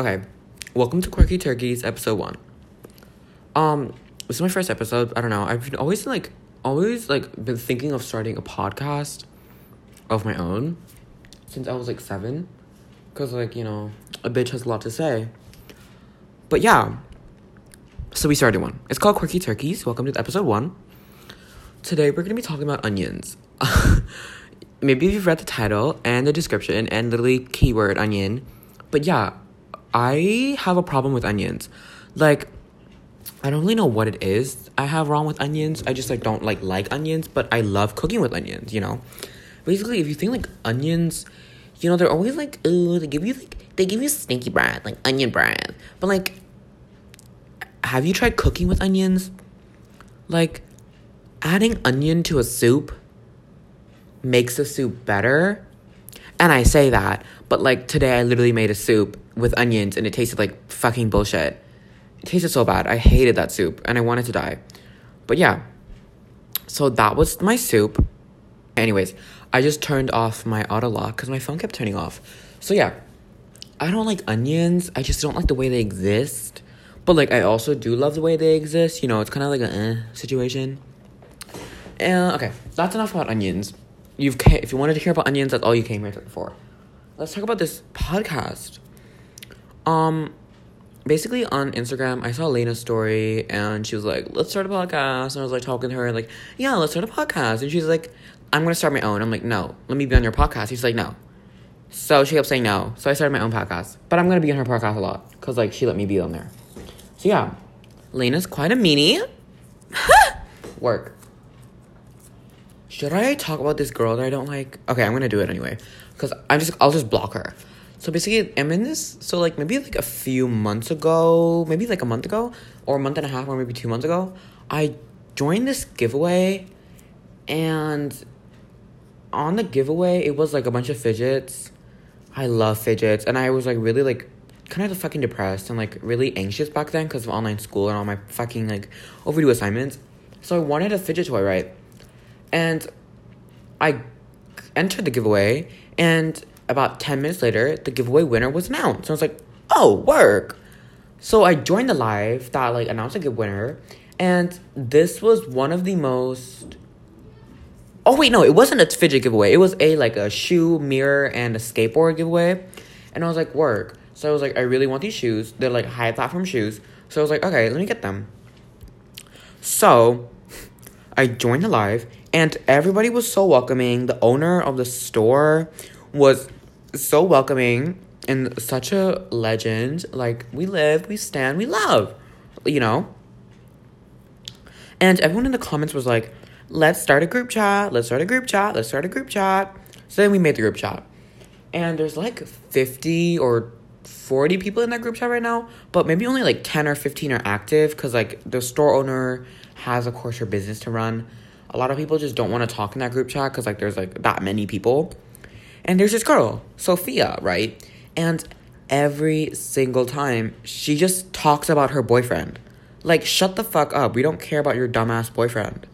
Okay, welcome to Quirky Turkeys, episode one. Um, this is my first episode. I don't know. I've been always like, always like been thinking of starting a podcast of my own since I was like seven, cause like you know a bitch has a lot to say. But yeah, so we started one. It's called Quirky Turkeys. Welcome to episode one. Today we're gonna be talking about onions. Maybe you've read the title and the description and literally keyword onion. But yeah, I have a problem with onions. Like, I don't really know what it is I have wrong with onions. I just like don't like like onions, but I love cooking with onions, you know? Basically, if you think like onions, you know, they're always like, oh, they give you like they give you stinky bread, like onion bread. But like have you tried cooking with onions? Like adding onion to a soup makes the soup better. And I say that, but like today I literally made a soup with onions and it tasted like fucking bullshit. It tasted so bad. I hated that soup and I wanted to die. But yeah. So that was my soup. Anyways, I just turned off my auto lock because my phone kept turning off. So yeah. I don't like onions. I just don't like the way they exist. But like I also do love the way they exist. You know, it's kind of like a eh, situation. And okay, that's enough about onions. You've if you wanted to hear about onions, that's all you came here for. Let's talk about this podcast. Um, basically on Instagram, I saw Lena's story and she was like, "Let's start a podcast." And I was like talking to her, like, "Yeah, let's start a podcast." And she's like, "I'm gonna start my own." I'm like, "No, let me be on your podcast." She's like, "No." So she kept saying no. So I started my own podcast, but I'm gonna be on her podcast a lot because like she let me be on there. So yeah, Lena's quite a meanie. Work. Should I talk about this girl that I don't like? Okay, I'm gonna do it anyway, cause I'm just I'll just block her. So basically, I'm in this. So like maybe like a few months ago, maybe like a month ago, or a month and a half, or maybe two months ago, I joined this giveaway, and on the giveaway, it was like a bunch of fidgets. I love fidgets, and I was like really like kind of fucking depressed and like really anxious back then because of online school and all my fucking like overdue assignments. So I wanted a fidget toy, right? And I entered the giveaway, and about 10 minutes later, the giveaway winner was announced. So I was like, oh, work. So I joined the live that like announced a good winner, and this was one of the most. Oh wait, no, it wasn't a fidget giveaway. It was a like a shoe, mirror, and a skateboard giveaway, and I was like, work. So I was like, I really want these shoes. They're like high platform shoes. So I was like, okay, let me get them. So I joined the live and everybody was so welcoming. The owner of the store was so welcoming and such a legend. Like, we live, we stand, we love, you know? And everyone in the comments was like, let's start a group chat, let's start a group chat, let's start a group chat. So then we made the group chat. And there's like 50 or 40 people in that group chat right now, but maybe only like 10 or 15 are active because like the store owner has, of course, her business to run. A lot of people just don't want to talk in that group chat because like there's like that many people. And there's this girl, Sophia, right? And every single time she just talks about her boyfriend. Like, shut the fuck up. We don't care about your dumbass boyfriend.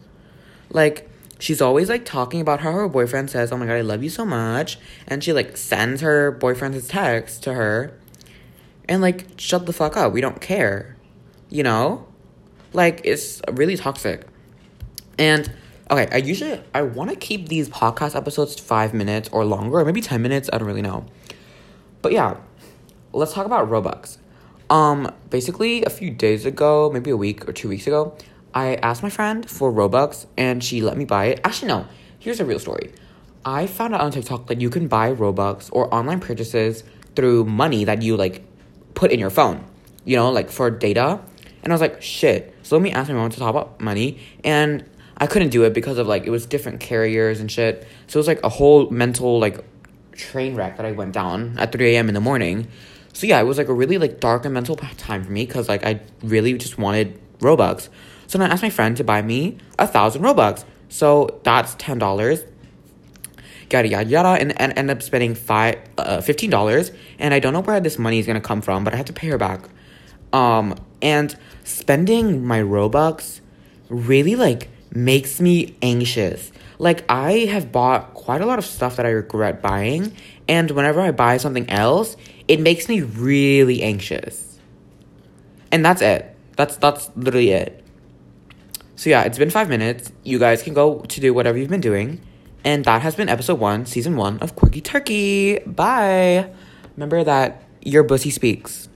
Like, she's always like talking about how her boyfriend says, Oh my god, I love you so much. And she like sends her boyfriend's text to her. And like, shut the fuck up. We don't care. You know? Like, it's really toxic. And okay, I usually I want to keep these podcast episodes five minutes or longer, or maybe ten minutes. I don't really know. But yeah, let's talk about Robux. Um, basically, a few days ago, maybe a week or two weeks ago, I asked my friend for Robux and she let me buy it. Actually, no, here's a real story. I found out on TikTok that you can buy Robux or online purchases through money that you like put in your phone, you know, like for data. And I was like, shit. So let me ask my mom to talk about money. And I couldn't do it because of like, it was different carriers and shit. So it was like a whole mental like train wreck that I went down at 3 a.m. in the morning. So yeah, it was like a really like dark and mental time for me because like I really just wanted Robux. So then I asked my friend to buy me a thousand Robux. So that's ten dollars. Yada yada yada, and, and end up spending five uh, fifteen dollars. And I don't know where this money is gonna come from, but I have to pay her back. Um, and spending my Robux really like makes me anxious. Like I have bought quite a lot of stuff that I regret buying, and whenever I buy something else, it makes me really anxious. And that's it. That's that's literally it. So yeah, it's been five minutes. You guys can go to do whatever you've been doing. And that has been episode one, season one of Quirky Turkey. Bye. Remember that your bussy speaks.